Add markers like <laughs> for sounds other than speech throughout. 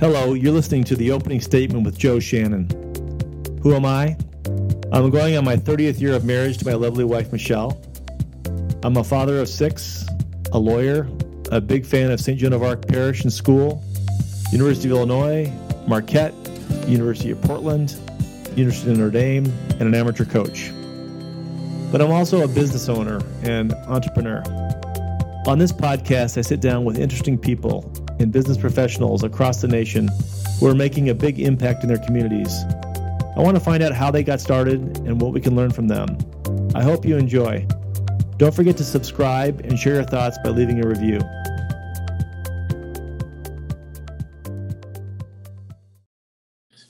Hello, you're listening to the opening statement with Joe Shannon. Who am I? I'm going on my 30th year of marriage to my lovely wife, Michelle. I'm a father of six, a lawyer, a big fan of St. Joan of Arc Parish and School, University of Illinois, Marquette, University of Portland, University of Notre Dame, and an amateur coach. But I'm also a business owner and entrepreneur. On this podcast, I sit down with interesting people and business professionals across the nation who are making a big impact in their communities. I want to find out how they got started and what we can learn from them. I hope you enjoy. Don't forget to subscribe and share your thoughts by leaving a review.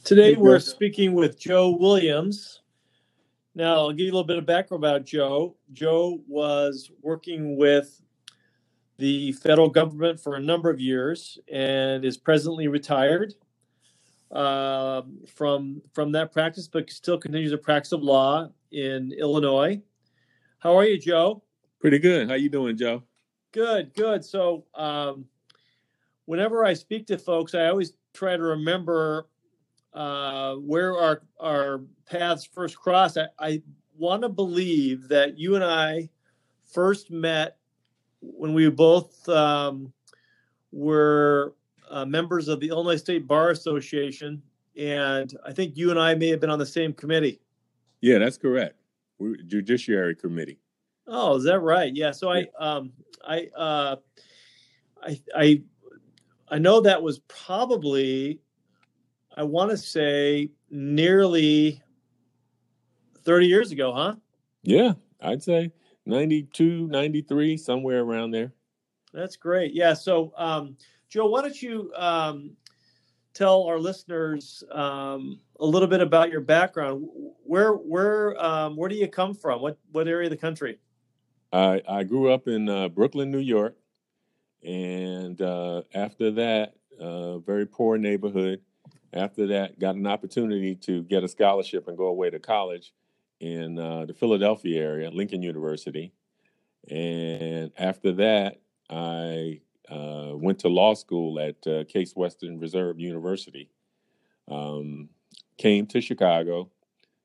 Today we're speaking with Joe Williams. Now, I'll give you a little bit of background about Joe. Joe was working with the federal government for a number of years and is presently retired uh, from from that practice, but still continues a practice of law in Illinois. How are you, Joe? Pretty good. How you doing, Joe? Good, good. So, um, whenever I speak to folks, I always try to remember uh, where our our paths first crossed. I, I want to believe that you and I first met when we both um, were uh, members of the Illinois State Bar Association, and I think you and I may have been on the same committee. Yeah, that's correct. We're Judiciary Committee. Oh, is that right? Yeah. So I, um, I, uh, I, I, I know that was probably, I want to say, nearly thirty years ago, huh? Yeah, I'd say 92, 93, somewhere around there. That's great. Yeah. So, um, Joe, why don't you um, tell our listeners um, a little bit about your background? Where where um, where do you come from? What what area of the country? I I grew up in uh, Brooklyn, New York, and uh, after that, uh, very poor neighborhood. After that, got an opportunity to get a scholarship and go away to college in uh, the Philadelphia area, Lincoln University. And after that, I uh, went to law school at uh, Case Western Reserve University. Um, came to Chicago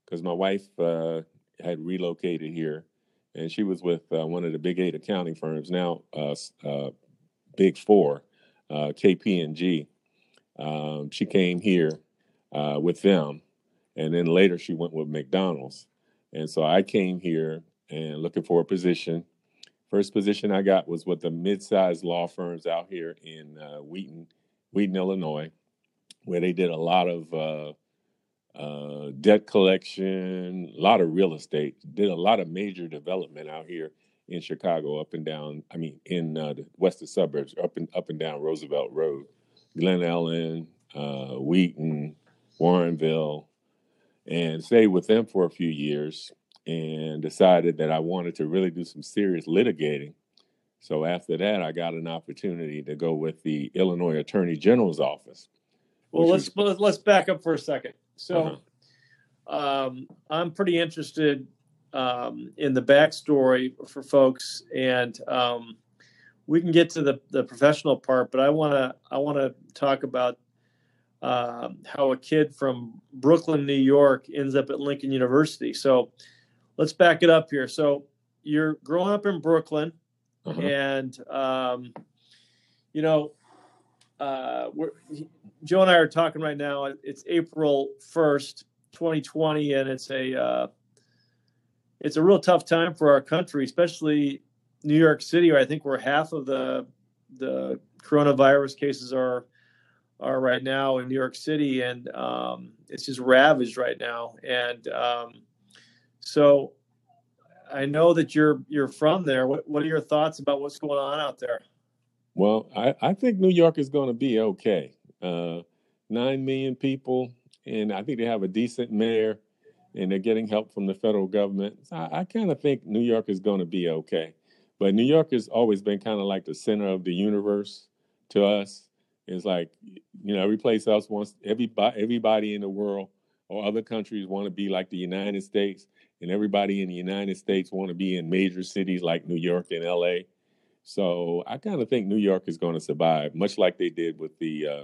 because my wife uh, had relocated here, and she was with uh, one of the big eight accounting firms, now uh, Big Four, KPMG. Um, she came here with them, and then later she went with McDonald's. And so I came here and looking for a position. First position I got was with the mid-sized law firms out here in uh, Wheaton, Wheaton, Illinois, where they did a lot of uh, uh, debt collection, a lot of real estate, did a lot of major development out here in Chicago, up and down. I mean, in uh, the western suburbs, up and up and down Roosevelt Road, Glen Ellyn, uh, Wheaton, Warrenville, and stayed with them for a few years and decided that I wanted to really do some serious litigating. So after that, I got an opportunity to go with the Illinois Attorney General's office. Well, let's was... let's back up for a second. So, uh-huh. um, I'm pretty interested um, in the backstory for folks, and um, we can get to the the professional part. But I want to I want to talk about uh, how a kid from Brooklyn, New York, ends up at Lincoln University. So let's back it up here. So you're growing up in Brooklyn, uh-huh. and um, you know, uh, Joe and I are talking right now. It's April first, 2020, and it's a uh, it's a real tough time for our country, especially New York City, where I think we're half of the the coronavirus cases are are right now in New York City, and um, it's just ravaged right now. And um, so, I know that you're you're from there. What what are your thoughts about what's going on out there? Well, I, I think New York is going to be okay. Uh, Nine million people, and I think they have a decent mayor, and they're getting help from the federal government. So I, I kind of think New York is going to be okay. But New York has always been kind of like the center of the universe to us it's like you know every place else wants everybody everybody in the world or other countries want to be like the United States, and everybody in the United States want to be in major cities like New York and L.A. So I kind of think New York is going to survive, much like they did with the uh,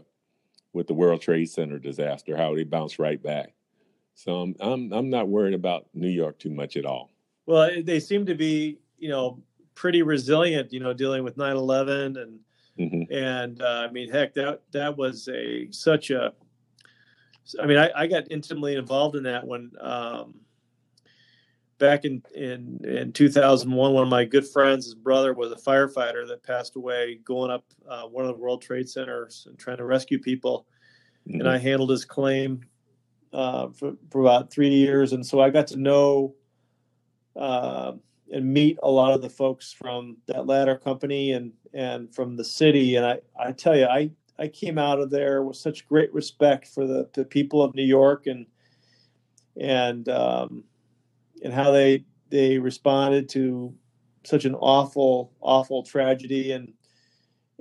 with the World Trade Center disaster, how they bounced right back. So I'm I'm, I'm not worried about New York too much at all. Well, they seem to be, you know, pretty resilient, you know, dealing with 9/11 and mm-hmm. and uh, I mean, heck, that that was a such a. I mean, I, I got intimately involved in that when um, back in, in in 2001, one of my good friends, his brother was a firefighter that passed away going up uh, one of the World Trade Centers and trying to rescue people, mm-hmm. and I handled his claim uh, for, for, about three years, and so I got to know. Uh, and meet a lot of the folks from that ladder company and and from the city. And I I tell you, I I came out of there with such great respect for the the people of New York and and um, and how they they responded to such an awful awful tragedy and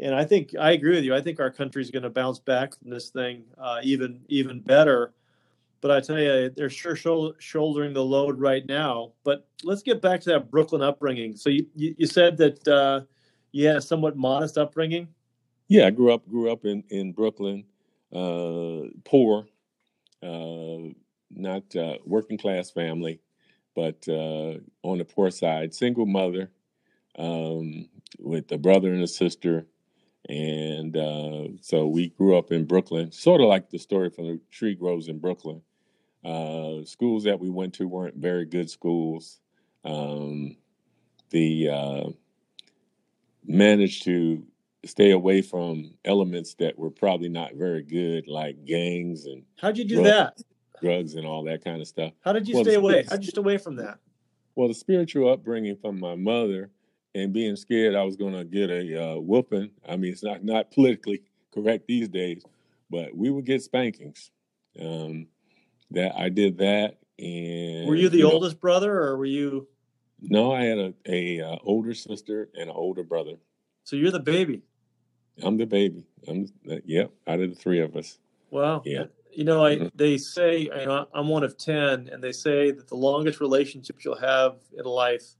and I think I agree with you. I think our country is going to bounce back from this thing uh, even even better. But I tell you, they're sure shouldering the load right now. But let's get back to that Brooklyn upbringing. So you, you said that uh, you had a somewhat modest upbringing. Yeah, I grew up grew up in in Brooklyn, uh, poor, uh, not uh, working class family, but uh, on the poor side, single mother um, with a brother and a sister. And uh, so we grew up in Brooklyn, sort of like the story from the tree grows in Brooklyn. Uh, schools that we went to weren't very good schools. Um, the uh, managed to stay away from elements that were probably not very good, like gangs and. How'd you do drugs, that? Drugs and all that kind of stuff. How did you well, stay away? How'd you stay away from that? Well, the spiritual upbringing from my mother and being scared I was going to get a uh, whooping. I mean, it's not not politically <laughs> correct these days, but we would get spankings. Um, that I did that. And were you the you oldest know, brother, or were you? No, I had a, a uh, older sister and an older brother. So you're the baby. I'm the baby. I'm uh, yep. Out of the three of us. Wow. Yeah. You know, I mm-hmm. they say you know, I'm one of ten, and they say that the longest relationships you'll have in life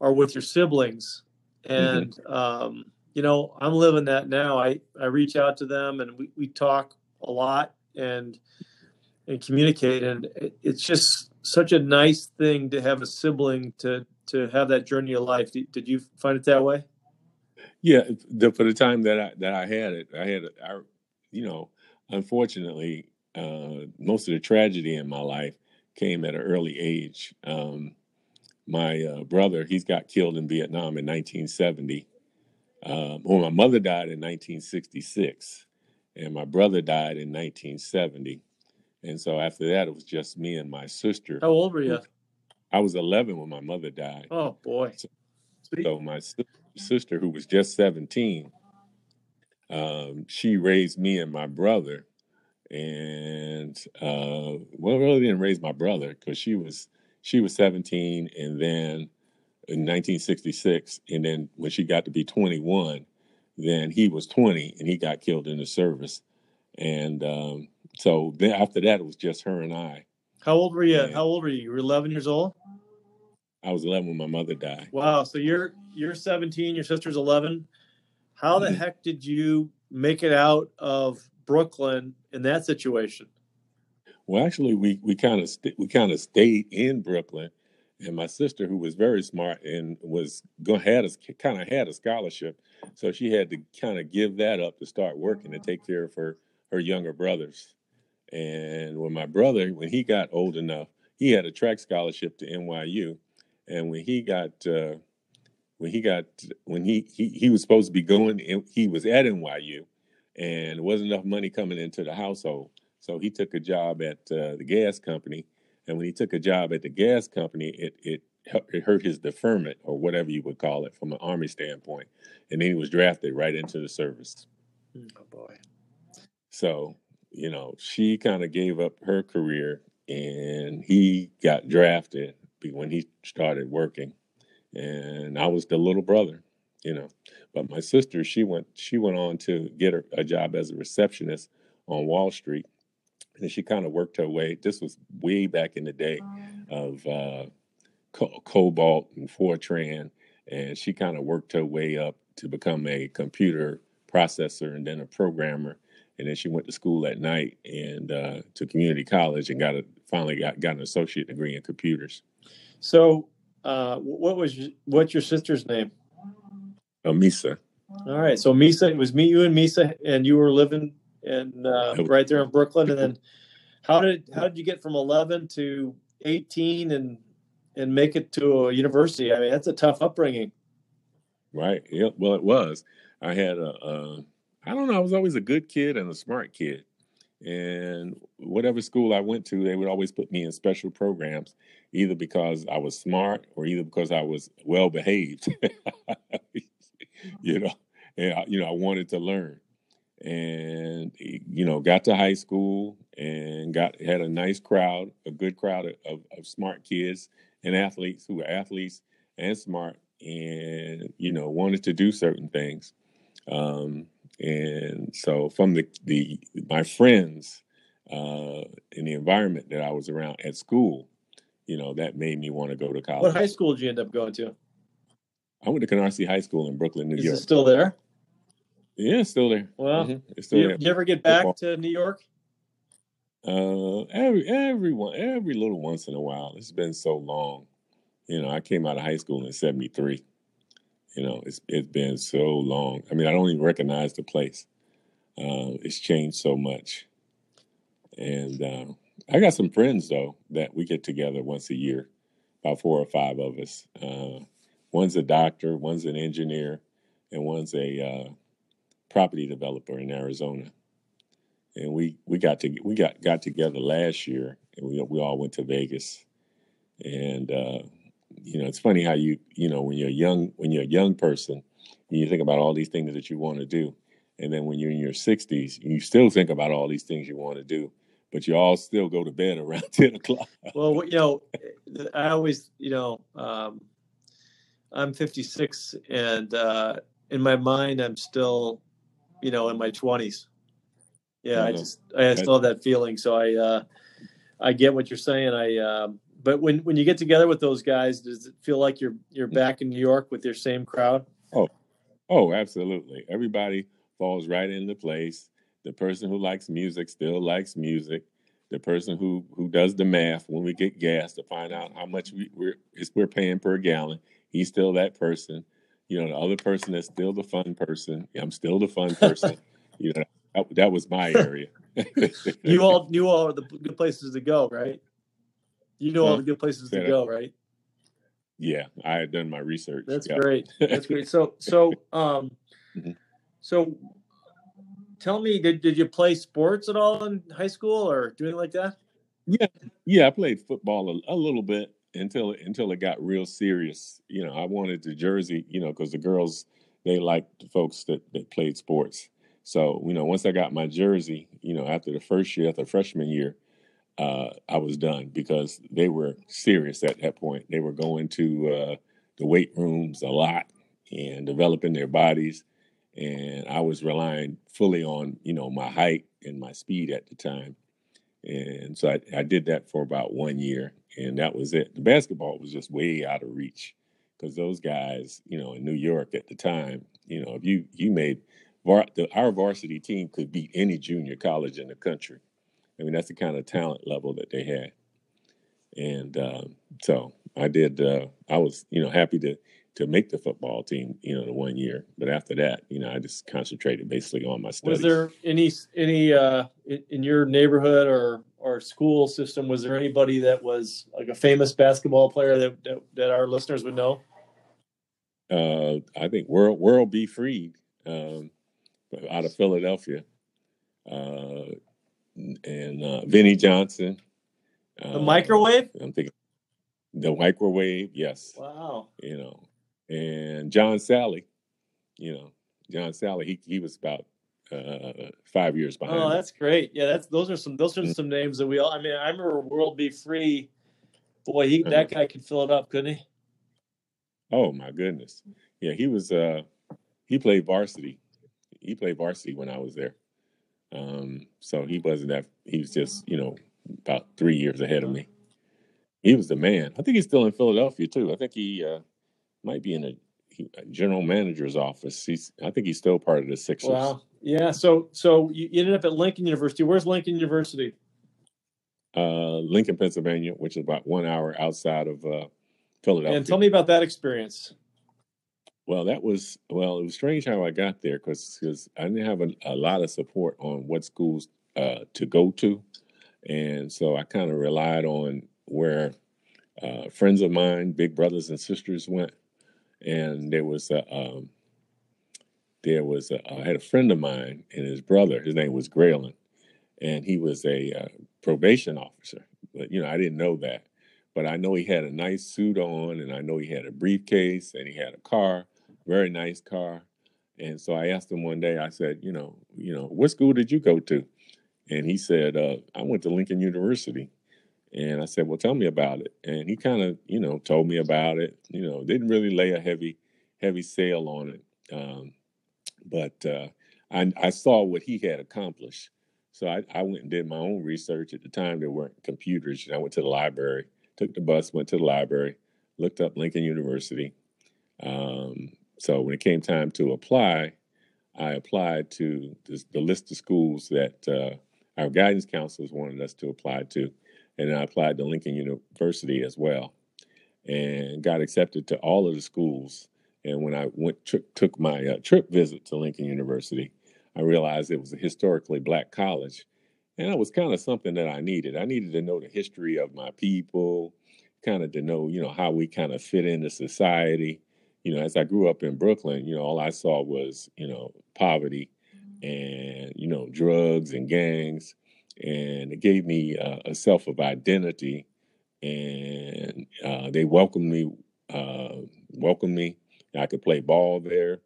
are with your siblings, and mm-hmm. um, you know, I'm living that now. I I reach out to them, and we we talk a lot, and and communicate. And it's just such a nice thing to have a sibling to to have that journey of life. Did, you find it that way? Yeah, the, for the time that I that I had it, I had I, you know, unfortunately, uh, most of the tragedy in my life came at an early age. Um, my uh, brother, he's got killed in Vietnam in 1970. Um, well, my mother died in 1966, and my brother died in 1970. And so after that, it was just me and my sister. How old were you? I was 11 when my mother died. Oh, boy. So, so my sister, who was just 17, um, she raised me and my brother. And uh, well, really didn't raise my brother because she was she was 17, and then in 1966, and then when she got to be 21, then he was 20, and he got killed in the service. And um, so then after that, it was just her and I. How old were you? And How old were you? You were 11 years old. I was 11 when my mother died. Wow. So you're you're 17. Your sister's 11. How the mm-hmm. heck did you make it out of Brooklyn in that situation? Well, actually, we we kind of st- we kind of stayed in Brooklyn, and my sister, who was very smart and was going had a kind of had a scholarship, so she had to kind of give that up to start working to take care of her her younger brothers. And when my brother, when he got old enough, he had a track scholarship to NYU. And when he got, uh, when he got, when he, he he was supposed to be going, he was at NYU, and there wasn't enough money coming into the household. So he took a job at uh, the gas company. And when he took a job at the gas company, it it it hurt his deferment or whatever you would call it from an army standpoint. And then he was drafted right into the service. Oh boy. So, you know, she kind of gave up her career and he got drafted when he started working. And I was the little brother, you know. But my sister, she went she went on to get her, a job as a receptionist on Wall Street. And she kind of worked her way. This was way back in the day of uh, COBOL and Fortran. And she kind of worked her way up to become a computer processor and then a programmer and then she went to school at night and uh, to community college and got a finally got got an associate degree in computers. So, uh, what was your, what's your sister's name? Uh, Misa. All right. So Misa, it was me, you, and Misa, and you were living in uh, right there in Brooklyn. And then, how did how did you get from eleven to eighteen and and make it to a university? I mean, that's a tough upbringing. Right. Yeah. Well, it was. I had a. a I don't know. I was always a good kid and a smart kid. And whatever school I went to, they would always put me in special programs, either because I was smart or either because I was well behaved. <laughs> you know, and I, you know, I wanted to learn, and you know, got to high school and got had a nice crowd, a good crowd of, of, of smart kids and athletes who were athletes and smart, and you know, wanted to do certain things. Um, and so from the, the my friends uh, in the environment that I was around at school, you know, that made me want to go to college. What high school did you end up going to? I went to Canarsie High School in Brooklyn, New York. Is York. it still there? Yeah, it's still there. Well, Mhm, it's still you, there. you ever get back to New York? Uh, every everyone every little once in a while. It's been so long. You know, I came out of high school in '73. You know, it's it's been so long. I mean, I don't even recognize the place. Uh, it's changed so much. And uh, I got some friends though that we get together once a year, about four or five of us. Uh, one's a doctor, one's an engineer, and one's a uh, property developer in Arizona. And we we got to we got got together last year, and we we all went to Vegas. And uh, you know, it's funny how you you know when you're young when you're a young person, you think about all these things that you want to do, and then when you're in your 60s, you still think about all these things you want to do, but you all still go to bed <laughs> around 10 o'clock. Well, you know, I always, you know, um, I'm 56, and uh, in my mind, I'm still, you know, in my 20s. Yeah, I Mhm. just, I still have that feeling. So I, uh, I get what you're saying. I, um, but when when you get together with those guys, does it feel like you're you're mm-hmm. back in New York with your same crowd? Oh, oh, absolutely. Everybody falls right into place. The person who likes music still likes music. The person who who does the math when we get gas to find out how much we, we're is we're paying per gallon, he's still that person. You know, the other person that's still the fun person. I'm still the fun person. <laughs> you know, that, that was my area. <laughs> You all you all are the good places to go, right? You know all the good places to go, right? yeah, I had done my research. That's Yeah. great. That's great. So <laughs> so um Mhm. so tell me did did you play sports at all in high school or doing like that? Yeah, yeah, I played football a, a little bit until until it got real serious. You know, I wanted the jersey, you know, because the girls they liked the folks that, that played sports. So, you know, once I got my jersey, you know, after the first year, after freshman year, uh, I was done because they were serious at that point. They were going to uh, the weight rooms a lot and developing their bodies, and I was relying fully on you know my height and my speed at the time. And so I, I did that for about one year, and that was it. The basketball was just way out of reach because those guys, you know, in New York at the time, you know, if you you made var, the, our varsity team could beat any junior college in the country. I mean, that's the kind of talent level that they had. And um, so I did. Uh, I was, you know, happy to to make the football team, you know, the one year. But after that, you know, I just concentrated basically on my studies. Was there any any uh in, your neighborhood or or school system was there anybody that was like a famous basketball player that that, that our listeners would know? uh, I think World World B. Free um, out of Philadelphia, uh, and uh, Vinnie Johnson. The Uh, microwave? I'm thinking the microwave. Yes, Wow. you know, and John Salley. You know, John Salley. He he was about uh, five years behind. Oh, that's great. Yeah, that's those are some those are Mm. some names that we all. I mean, I remember World B. Free. Boy, he that guy could fill it up, couldn't he? Oh my goodness. Yeah, he was uh he played varsity. He played varsity when I was there. Um so he wasn't that he was just, you know, about 3 years ahead of me. He was the man. I think he's still in Philadelphia too. I think he uh might be in a, he- a general manager's office. He's I think he's still part of the Sixers. Wow. Yeah. So so you ended up at Lincoln University. Where's Lincoln University? Uh, Lincoln, Pennsylvania, which is about one hour outside of uh, Philadelphia. And tell me about that experience. Well, that was well. It was strange how I got there because I didn't have a, a, lot of support on what schools uh, to go to, and so I kind of relied on where uh, friends of mine, big brothers and sisters went, and there was a um, there was a, I had a friend of mine and his brother. His name was Graylin, and he was a uh, probation officer. But you know, I didn't know that, but I know he had a nice suit on, and I know he had a briefcase, and he had a car, very nice car. And so I asked him one day. I said, you know, you know, what school did you go to? And he said, uh, I went to Lincoln University. And I said, well, tell me about it. And he kind of, you know, told me about it. You know, didn't really lay a heavy, heavy sail on it. Um, but uh, I, I, saw what he had accomplished. So I, I, went and did my own research. At the time, there weren't computers. I went to the library, took the bus, went to the library, looked up Lincoln University. Um, so when it came time to apply, I applied to this, the list of schools that uh, our guidance counselors wanted us to apply to and I applied to Lincoln University as well, and got accepted to all of the schools. And when I went took my uh, trip visit to Lincoln University, I realized it was a historically black college, and it was kind of something that I needed. I needed to know the history of my people, kind of to know, you know, how we kind of fit into society. You know, as I grew up in Brooklyn, you know, all I saw was, you know, poverty and, you know, drugs and gangs and it gave me uh, a self of identity. And uh, they welcomed me, uh, welcomed me. I could play ball there,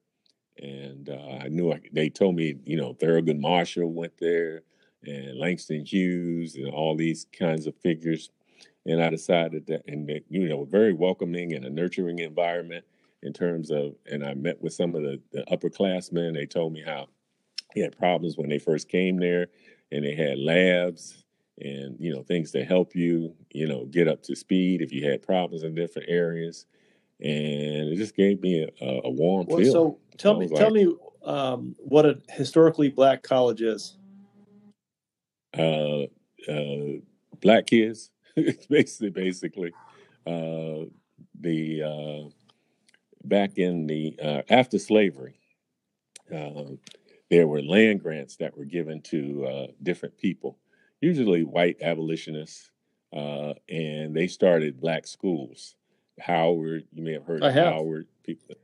and uh, I knew I, they told me, you know, Thurgood Marshall went there, and Langston Hughes, and all these kinds of figures. And I decided that, and you know, very welcoming and a nurturing environment in terms of, and I met with some of the, the upperclassmen. They told me how he had problems when they first came there and they had labs and you know things to help you you know get up to speed if you had problems in different areas. And it just gave me a, a warm well, feel. so tell me like, tell me um, what a historically black college is. Uh, uh, black kids <laughs> basically basically. Uh, the uh, back in the uh, after slavery uh, there were land grants that were given to uh, different people, usually white abolitionists, uh, and they started black schools. Howard, you may have heard I of have. Howard. People,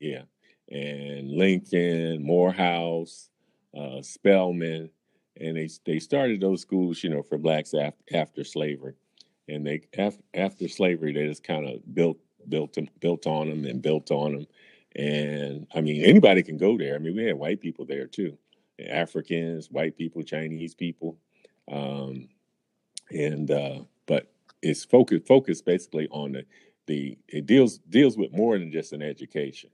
yeah, and Lincoln, Morehouse, uh, Spelman, and they they started those schools, you know, for blacks after, after slavery, and they after, after slavery they just kind of built built them, built on them and built on them and I mean, anybody can go there. I mean, we had white people there too, Africans, white people, Chinese people, um, and uh, but it's focused focused basically on the the it deals deals with more than just an education.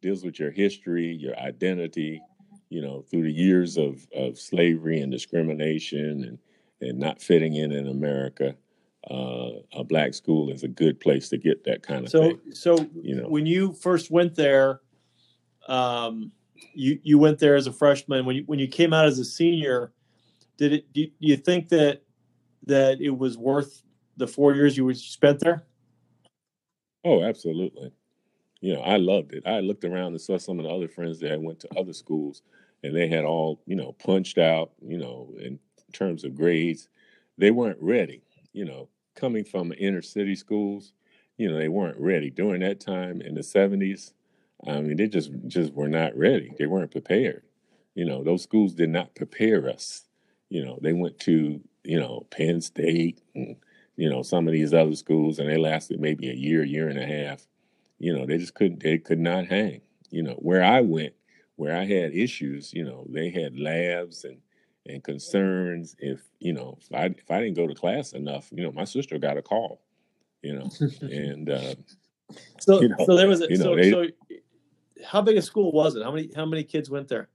It deals with your history, your identity, you know, through the years of of slavery and discrimination and and not fitting in in America uh, a black school is a good place to get that kind of so, thing. So, you know, when you first went there, um, you you went there as a freshman. When you when you came out as a senior, did it? Do you think that that it was worth the four years you spent there? Oh, absolutely. You know, I loved it. I looked around and saw some of the other friends that had went to other schools, and they had all you know punched out. You know, in terms of grades, they weren't ready you know, coming from inner city schools, you know, they weren't ready during that time in the 70s. I mean, they just just were not ready. They weren't prepared. You know, those schools did not prepare us. You know, they went to you know Penn State and you know some of these other schools, and they lasted maybe a year, year and a half. You know, they just couldn't. They could not hang. You know, where I went, where I had issues, you know, they had labs and and concerns if you know if I if I didn't go to class enough, you know, my sister got a call, you know, <laughs> and uh, so you know, so there was a, so, they, so how big a school was it? How many how many kids went there?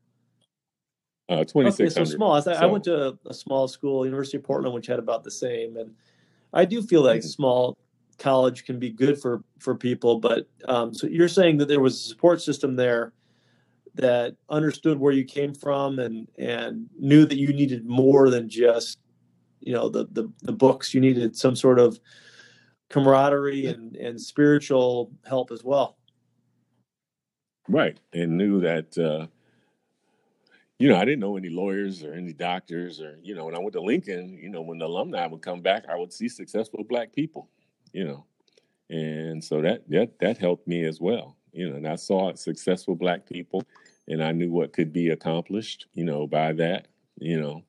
Uh, twenty six. Okay, so small. I, so, I went to a, a, small school, University of Portland, which had about the same, and I do feel like mm-hmm. small college can be good for for people. But um, so you're saying that there was a support system there that understood where you came from and and knew that you needed more than just you know the the, the books. You needed some sort of camaraderie and and spiritual help as well. Right, and knew that. Uh, you know, I didn't know any lawyers or any doctors, or you know, when I went to Lincoln, you know, when the alumni would come back, I would see successful black people, you know, and so that that that helped me as well, you know, and I saw successful black people, and I knew what could be accomplished, you know, by that, you know,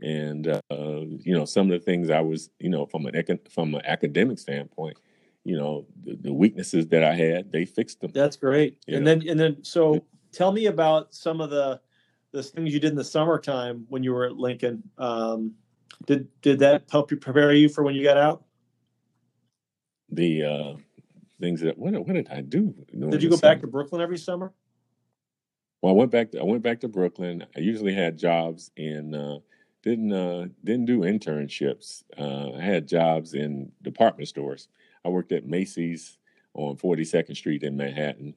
and uh, you know, some of the things I was, you know, from an from an academic standpoint, you know, the, the weaknesses that I had, they fixed them. That's great. And know? then and then so tell me about some of the the things you did in the summertime when you were at Lincoln. Um, did did that help you prepare you for when you got out? The uh, things that what, what did I do? Did you go back to Brooklyn every summer? Well, I went back. To, I went back to Brooklyn. I usually had jobs in. Uh, didn't uh, didn't do internships. Uh, I had jobs in department stores. I worked at Macy's on 42nd Street in Manhattan.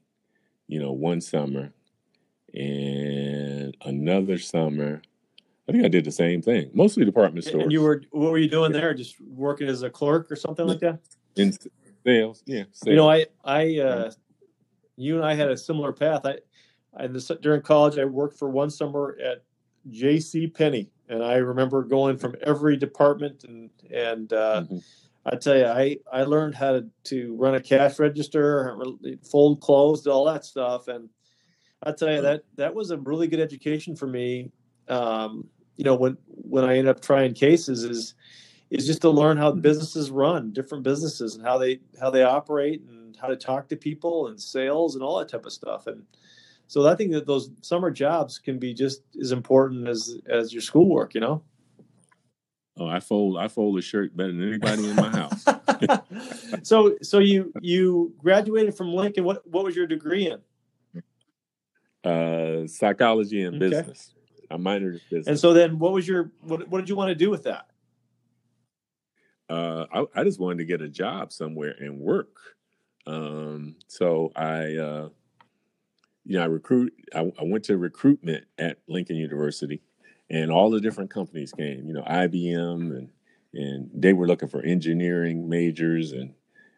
You know, one summer, and another summer. I think I did the same thing, mostly department stores. And you were what were you doing there? Just working as a clerk or something like that? In sales, yeah. Sales. You know, I I uh, you and I had a similar path. I, I during college I worked for one summer at J.C. Penney, and I remember going from every department and and uh, mm-hmm. I tell you, I I learned how to, to run a cash register, fold clothes, all that stuff, and I tell you that that was a really good education for me. Um, you know, when when I end up trying cases, is is just to learn how businesses run, different businesses, and how they how they operate, and how to talk to people, and sales, and all that type of stuff. And so I think that those summer jobs can be just as important as as your schoolwork. You know. Oh, I fold I fold a shirt better than anybody in my house. <laughs> so so you you graduated from Lincoln. What what was your degree in? uh, psychology and okay. business. I minored in business. And so then, what was your what? What did you want to do with that? Uh, I, I, just wanted to get a job somewhere and work. Um, so I, uh, you know, I recruit. I, I, went to recruitment at Lincoln University, and all the different companies came. You know, IBM, and and they were looking for engineering majors and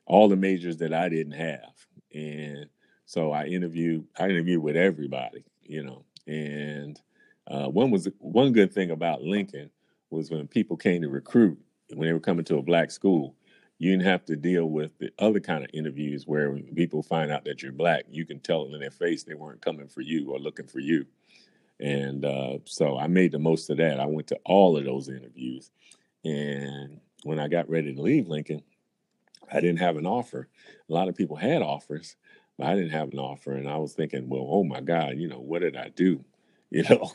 all the majors that I didn't have. And so I interviewed I interviewed with everybody, you know. And uh, one was one good thing about Lincoln was when people came to recruit, when they were coming to a black school, you didn't have to deal with the other kind of interviews where when people find out that you're black, you can tell in their face they weren't coming for you or looking for you. And uh, so I made the most of that. I went to all of those interviews. And when I got ready to leave Lincoln, I didn't have an offer. A lot of people had offers, but I didn't have an offer, and I was thinking, well, oh my God, you know, what did I do? <laughs> You know,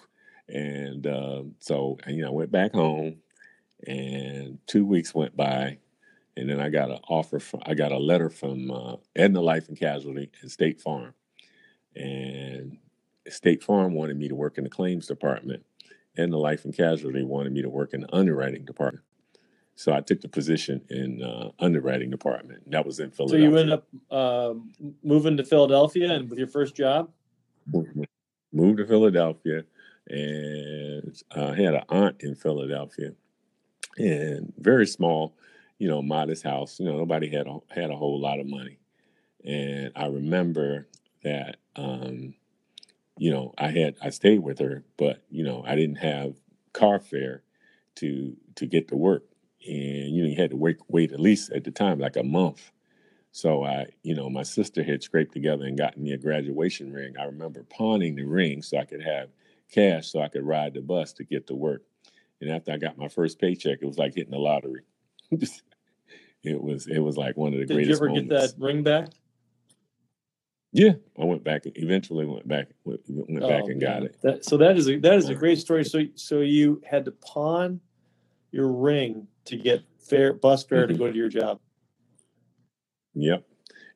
and uh, so you know, I went back home, and two weeks went by, and then I got an offer from, I got a letter from uh, Aetna Life and Casualty and State Farm, and State Farm wanted me to work in the claims department, and the Life and Casualty wanted me to work in the underwriting department. So I took the position in uh, underwriting department. That was in Philadelphia. So you ended up uh, moving to Philadelphia and with your first job? Moved to Philadelphia and I had an aunt in Philadelphia and very small, you know, modest house. You know, nobody had a, had a whole lot of money. And I remember that, um, you know, I had, I stayed with her, but, you know, I didn't have car fare to, to get to work and you know you had to wait wait at least at the time like a month. So I, you know, my sister had scraped together and gotten me a graduation ring. I remember pawning the ring so I could have cash so I could ride the bus to get to work. And after I got my first paycheck, it was like hitting the lottery. <laughs> it was it was like one of the Did greatest. Did you ever moments. get that ring back? Yeah, I went back. Eventually, went back. Went, went oh, back and man. got it. That, so that is a, that is a great story. So so you had to pawn your ring to get fare bus fare mm-hmm. to go to your job. Yep.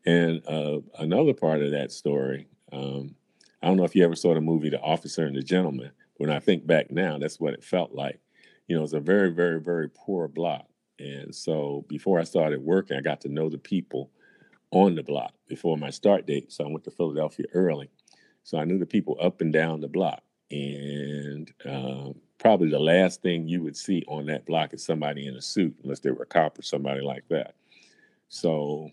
And uh, another part of that story, um, I don't know if you ever saw the movie The Officer and the Gentleman. When I think back now, that's what it felt like. You know, it's a very, very, very poor block. And so before I started working, I got to know the people on the block before my start date. So I went to Philadelphia early. So I knew the people up and down the block. And um, probably the last thing you would see on that block is somebody in a suit, unless they were a cop or somebody like that. So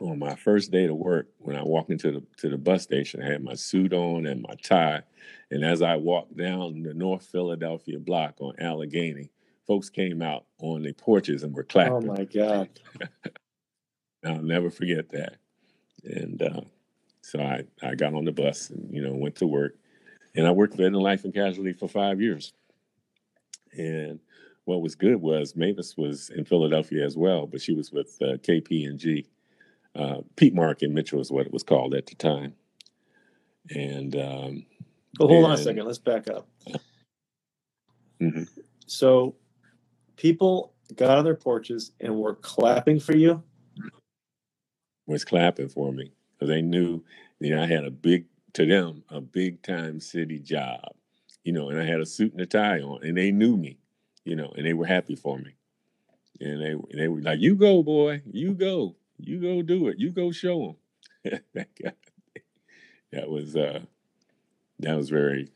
on my first day to work, when I walked into the to the bus station, I had my suit on and my tie. And as I walked down the North Philadelphia block on Allegheny, folks came out on the porches and were clapping. Oh my God. <laughs> I'll never forget that. And uh, so I, I got on the bus and, you know, went to work. And I worked for Aetna Life and Casualty for five years. And what was good was Mavis was in Philadelphia as well, but she was with uh, KPMG. Uh, Peat Marwick Mitchell is what it was called at the time. And um, Well, hold on a second. Let's back up. <laughs> Mhm. So, people got on their porches and were clapping for you. was clapping for me because they knew you know I had a big to them a big time city job, you know, and I had a suit and a tie on, and they knew me, you know, and they were happy for me, and they they were like, "You go, boy, you go, you go do it, you go show them." <laughs> that was uh, that was very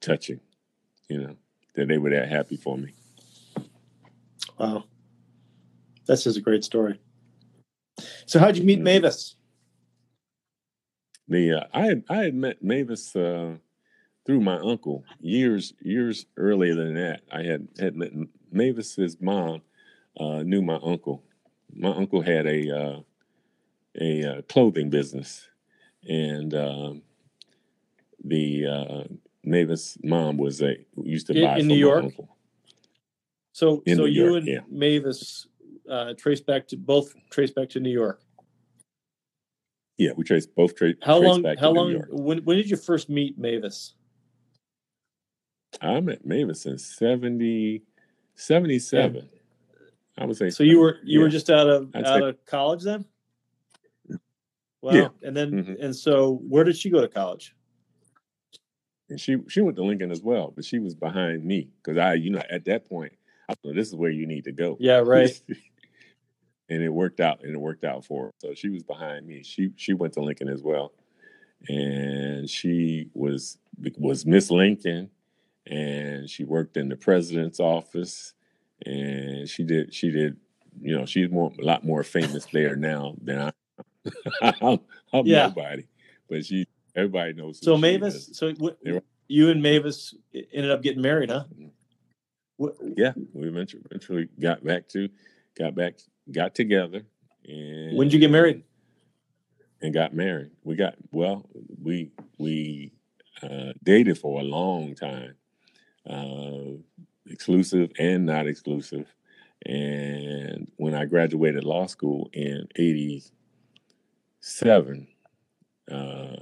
touching, you know, that they were that happy for me. Wow. That's just a great story. So, how'd you meet. Mavis? The uh, I had I had met Mavis uh, through my uncle years years earlier than that. I had had met Mavis's mom uh, knew my uncle. My uncle had a uh, a uh, clothing business, and um, the uh, Mavis mom was a used to buy in from New York? uncle. So, In so New you York, and yeah. Mavis uh, trace back to both trace back to New York. Yeah, we traced both tra- How long? back How long? When, when did you first meet Mavis? I met Mavis in 70, 77. I would say. So you were you were just out of I'd out say- of college then? Wow. Yeah. And then Mhm. and so where did she go to college? And she she went to Lincoln as well, but she was behind me because I, you know, at that point, I thought this is where you need to go. Yeah, right. <laughs> and it worked out, and it worked out for her. So she was behind me. She she went to Lincoln as well, and she was was Miss Lincoln, and she worked in the president's office, and she did she did, you know, she's more a lot more famous there now than I. <laughs> I'm, I'm Yeah. nobody, but she everybody knows. So Mavis, is. so w- you and Mavis ended up getting married, huh? Mm-hmm. Yeah, we eventually, eventually got back to, got back, got together. And When did you get married? And got married. We got well. We we uh, dated for a long time, uh, exclusive and not exclusive. And when I graduated law school in '87, uh,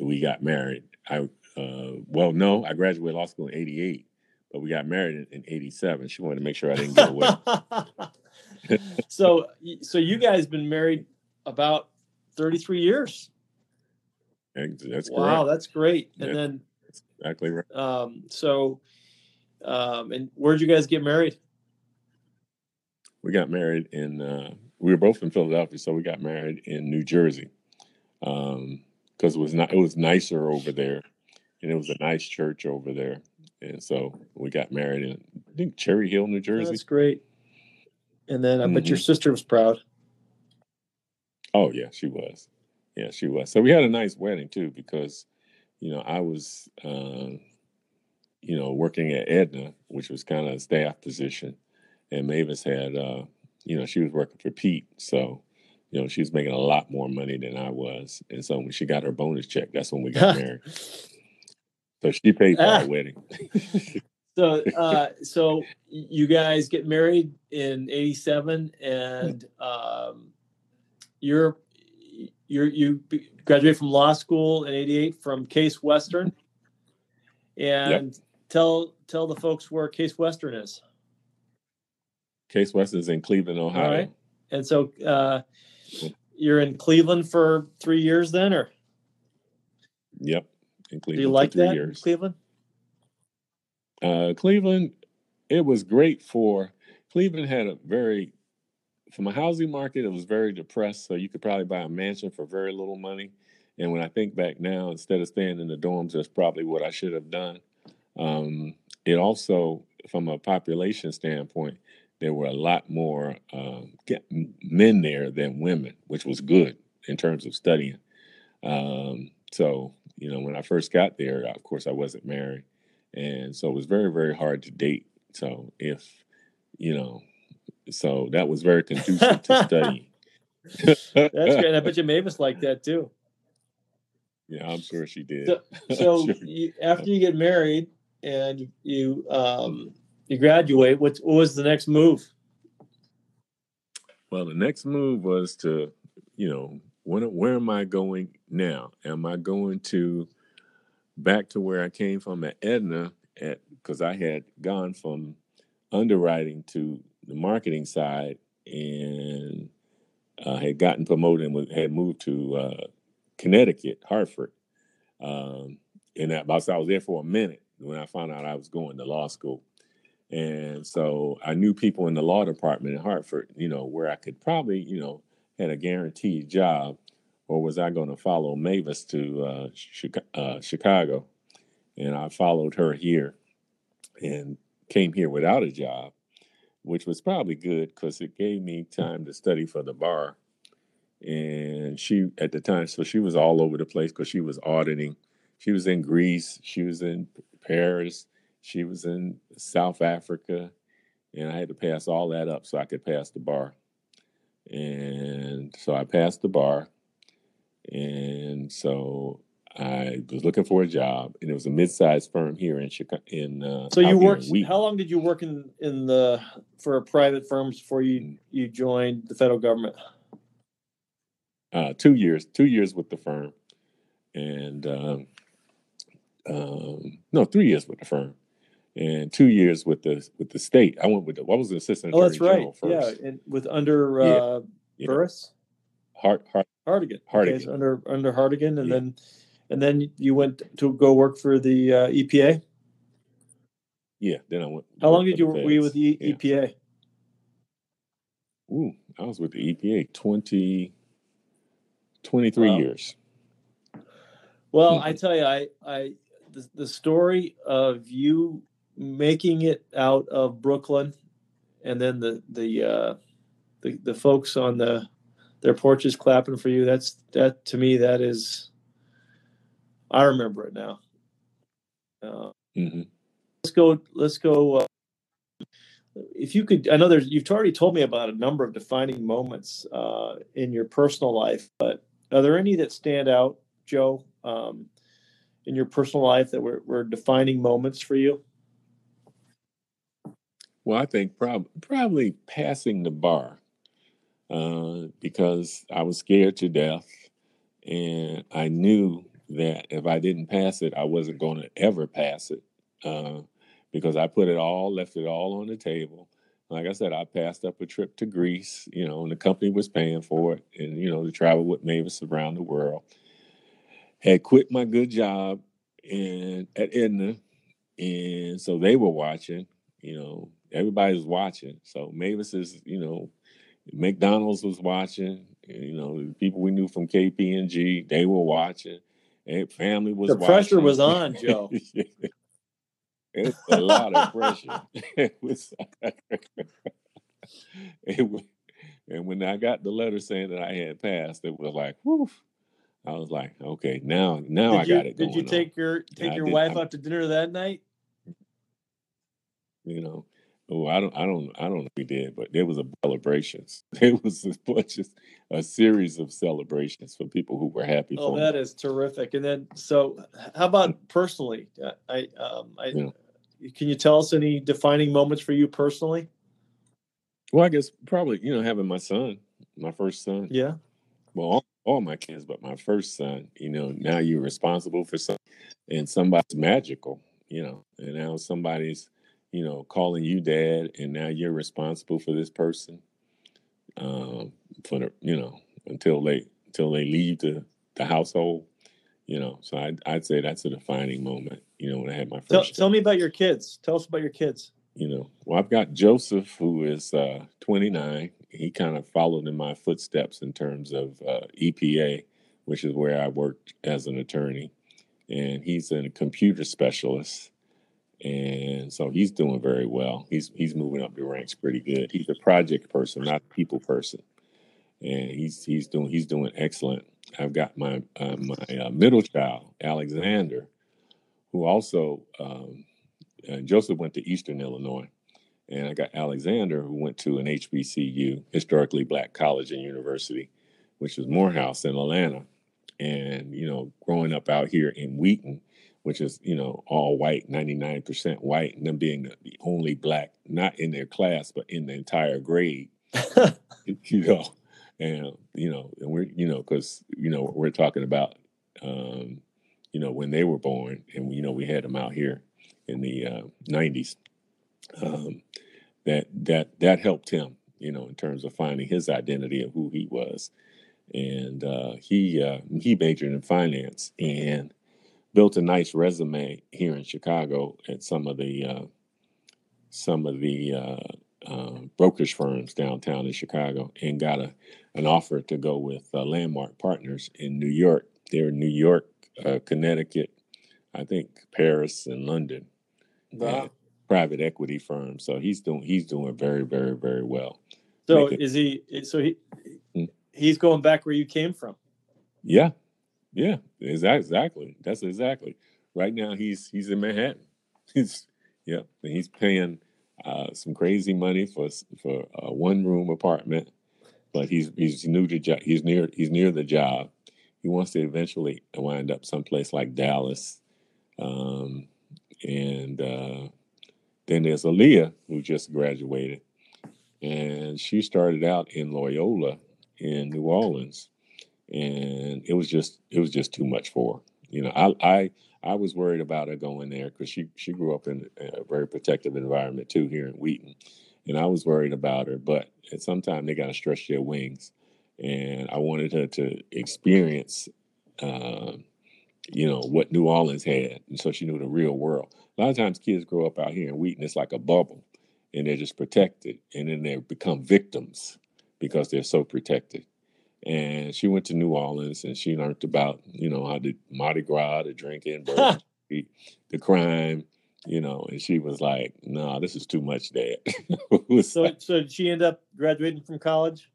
we got married. I uh, well, no, I graduated law school in '88, but we got married in '87. She wanted to make sure I didn't get away. <laughs> so so you guys been married about 33 years. That's Wow, correct. that's great. And Yeah. then Exactly right. um so um and where'd you guys get married? We got married in. Uh, we were both in Philadelphia, so we got married in New Jersey because it was not. It was nicer over there, and it was a nice church over there, and so we got married in I think Cherry Hill, New Jersey. that's great. And then I bet Mm-hmm. your sister was proud. Oh yeah, she was. Yeah, she was. So we had a nice wedding too because, you know, I was, um, you know, working at Aetna, which was kind of a staff position, and Mavis had, uh, you know, she was working for Peat, so, you know, she was making a lot more money than I was, and so when she got her bonus check, that's when we got <laughs> married. So she paid for Ah. our wedding. <laughs> So uh so you guys get married in 87 and um you're you're you graduate from law school in 88 from Case Western. And tell tell the folks where Case Western is. Case Western is in Cleveland, Ohio. right. And so uh you're in Cleveland for 3 years then or Yep, in Cleveland do you like three that? years. Cleveland? Uh, Cleveland, it was great for Cleveland had a very from a housing market, it was very depressed. So you could probably buy a mansion for very little money, And when I think back now, instead of staying in the dorms, that's probably what I should have done. Um, it also, from a population standpoint, there were a lot more um, men there than women, which was good in terms of studying. Um, so, you know, when I first got there, of course, I wasn't married. And so it was very, very hard to date. So if, you know, so that was very conducive to study. That's great. I <laughs> bet you Mavis liked that too. Yeah, I'm sure she did. So, so <laughs> sure. you, after you get married and you, um, you graduate, what, what was the next move? Well, the next move was to, you know, when, where am I going now? Am I going to back to where I came from at Aetna? at because I had gone from underwriting to the marketing side and uh, had gotten promoted and had moved to uh, Connecticut, Hartford. Um, and that, I was there for a minute when I found out I was going to law school. And so I knew people in the law department in Hartford, you know, where I could probably, you know, had a guaranteed job, or was I going to follow Mavis to uh, uh, Chicago? And I followed her here and came here without a job, which was probably good because it gave me time to study for the bar. And she, at the time, so she was all over the place because she was auditing. She was in Greece, she was in Paris, she was in South Africa, and I had to pass all that up so I could pass the bar. And so I passed the bar. And so I was looking for a job, and it was a mid-sized firm here in Chicago. In uh, so you worked. How long did you work in in the for a private firms before you mm. you joined the federal government? Uh, two years. Two years with the firm, and um, um, no, three years with the firm, and two years with the with the state. I went with the what was an assistant oh, that's right. Yeah, and with under uh, yeah. Burris, Hart, Hart, Hartigan. Hartigan. Okay, so under under Hartigan, and yeah. then and then you went to go work for the uh, EPA. Yeah, then I went. How long did you were you with the yeah. EPA? Ooh, I was with the EPA 20, 23 wow. years. Well, mm-hmm. I tell you, I I the, the story of you making it out of Brooklyn, and then the the uh, the the folks on the their porches clapping for you. That's that to me. That is, I remember it now. Uh, mm-hmm. Let's go. Let's go. Uh, if you could, I know there's. You've already told me about a number of defining moments uh, in your personal life, but are there any that stand out, Joe, um, in your personal life that were, were defining moments for you? Well, I think prob- probably passing the bar uh, because I was scared to death. And I knew that if I didn't pass it, I wasn't going to ever pass it uh, because I put it all, left it all on the table. Like I said, I passed up a trip to Greece, you know, and the company was paying for it, and you know, to travel with Mavis around the world. Had quit my good job and at Aetna. and so they were watching, you know, everybody was watching. So Mavis is, you know, McDonald's was watching. You know, people we knew from KPMG, they were watching. And family was. Watching. The pressure was <laughs> on, Joe. it's a lot of pressure. <laughs> it was. <laughs> it was, and when I got the letter saying that I had passed, it was like, whew. I was like, okay, now, now did I you, got it. Did you take on. your take your wife out to dinner that night? You know, Oh, I don't, I don't, I don't know if we did, but there was a celebrations. <laughs> There was a bunch of a series of celebrations for people who were happy. Oh, that me. is terrific! And then, so how about personally? Uh, I, um, I, yeah. can you tell us any defining moments for you personally? Well, I guess probably you know having my son, my first son. Yeah. Well, all, all my kids, but my first son. You know, now you're responsible for some, and somebody's magical. You know, and now somebody's you know, calling you dad, and now you're responsible for this person um, for the, you know, until they until they leave the the household. You know, so I'd, I'd say that's a defining moment. You know, when I had my first. Tell, tell me about your kids. Tell us about your kids. You know, well, I've got Joseph, who is uh, 29. He kind of followed in my footsteps in terms of uh, EPA, which is where I worked as an attorney. And he's a computer specialist. And so he's doing very well. He's he's moving up the ranks pretty good. He's a project person, not a people person. And he's he's doing he's doing excellent. I've got my uh, my uh, middle child, Alexander, who also um, uh, Joseph went to Eastern Illinois, and I got Alexander who went to an HBCU, historically black college and university, which is Morehouse in Atlanta. And you know, growing up out here in Wheaton, which is you know all white, ninety nine percent white, and them being the, the only black, not in their class but in the entire grade, <laughs> <laughs> you know, and you know, and we're you know because you know we're talking about um, you know when they were born, and you know we had them out here in the uh, 90s. Um, that that that helped him, you know, in terms of finding his identity of who he was, and uh, he uh, he majored in finance and built a nice resume here in Chicago at some of the uh, some of the uh, uh, brokerage firms downtown in Chicago, and got a an offer to go with uh, Landmark Partners in New York. They're in New York, Connecticut, I think Paris and London wow. private equity firm. So he's doing he's doing very very very well. So Making, is he? So he hmm? he's going back where you came from. Yeah, yeah, exactly. That's exactly right now. He's he's in Manhattan. <laughs> He's yeah, and he's paying uh, some crazy money for for a one room apartment, but he's he's new to job. He's near he's near the job. He wants to eventually wind up someplace like Dallas. Um, and uh, then there's Aaliyah, who just graduated. And she started out in Loyola in New Orleans. And it was just it was just too much for her. You know, I I I was worried about her going there because she she grew up in a very protective environment too here in Wheaton, and I was worried about her. But at some time they got to stretch their wings, and I wanted her to experience uh, you know, what New Orleans had. And so she knew the real world. A lot of times kids grow up out here in Wheaton, it's like a bubble and they're just protected. And then they become victims because they're so protected. And she went to New Orleans and she learned about, you know, how the Mardi Gras, the drinking, the, the crime, you know, and she was like, "No, nah, this is too much, Dad." <laughs> so, like, so did she end up graduating from college?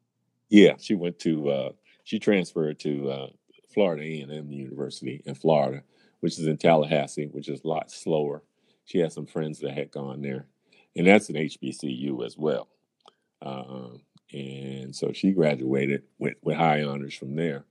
Yeah, she went to. uh She transferred to uh Florida A&M University in Florida, which is in Tallahassee, which is a lot slower. She has some friends that had gone there, and that's an HBCU as well. Um, and so she graduated with, with high honors from there.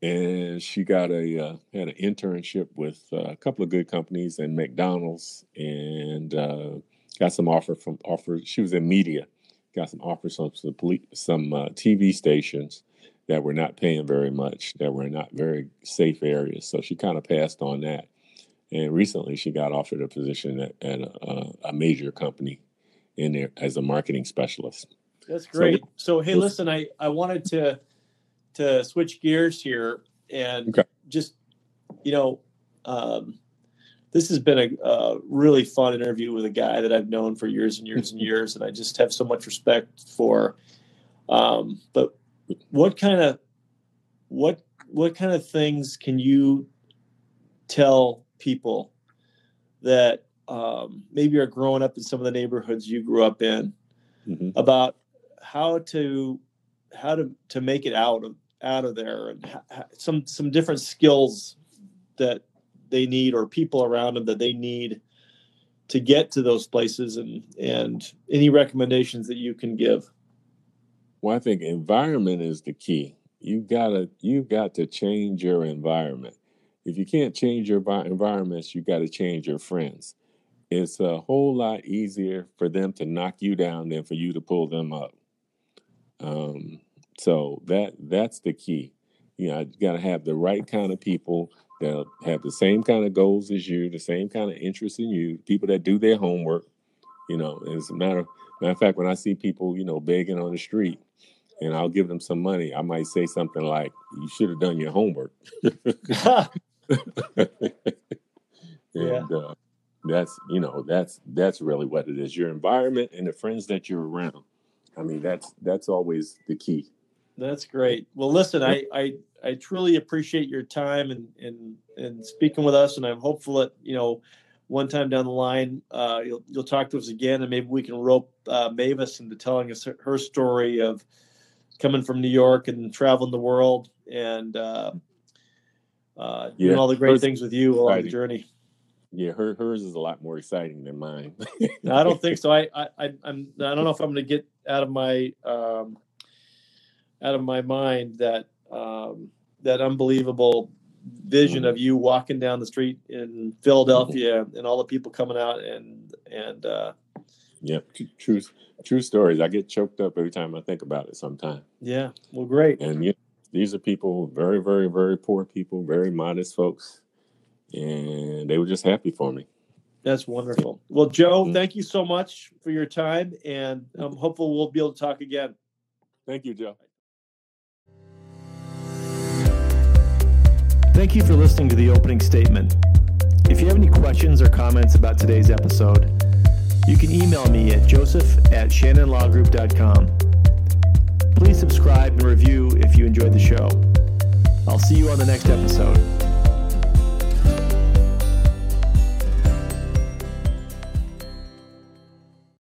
And she got a uh, had an internship with uh, a couple of good companies and McDonald's, and uh, got some offer from offer. She was in media, got some offers from some, some uh, TV stations, that were not paying very much, that were not very safe areas. So she kind of passed on that. And recently, she got offered a position at, at a, a, major company in there as a marketing specialist. That's great. So, so hey, listen, I, I wanted to to switch gears here and okay. just you know, um, this has been a, a, really fun interview with a guy that I've known for years and years and <laughs> years, and I just have so much respect for. Um, but what kind of what what kind of things can you tell people that um, maybe are growing up in some of the neighborhoods you grew up in mm-hmm. about how to how to to make it out of out of there and ha- some some different skills that they need or people around them that they need to get to those places and and any recommendations that you can give well, I think environment is the key. You gotta you got to change your environment. If you can't change your environments, you got to change your friends. It's a whole lot easier for them to knock you down than for you to pull them up. Um, so that that's the key. You know, you got to have the right kind of people that have the same kind of goals as you, the same kind of interests in you, people that do their homework. You know, as a matter matter of fact, when I see people, you know, begging on the street, and I'll give them some money, I might say something like, "You should have done your homework." <laughs> <laughs> and yeah. uh, that's you know that's that's really what it is. Your environment and the friends that you're around. I mean, that's that's always the key. That's great. Well, listen, I, I I truly appreciate your time and and and speaking with us, and I'm hopeful that you know one time down the line uh, you'll you'll talk to us again, and maybe we can rope uh, Mavis into telling us her story of coming from New York and traveling the world and uh, uh, doing all the great things with you along the journey. Yeah, her hers is a lot more exciting than mine. I don't think so. I, I I'm I don't know if I'm going to get out of my um, out of my mind that um, that unbelievable vision of you walking down the street in Philadelphia <laughs> and all the people coming out and and uh, yeah, true true stories. I get choked up every time I think about it. Sometimes. Yeah. Well, great. And yeah, these are people, very, very, very poor people, very modest folks and they were just happy for me. That's wonderful. Well, Joe, mm-hmm. thank you so much for your time, and I'm hopeful we'll be able to talk again. Thank you, Joe. Thank you for listening to the opening statement. If you have any questions or comments about today's episode, you can email me at joseph at shannonlawgroup.com. Please subscribe and review if you enjoyed the show. I'll see you on the next episode.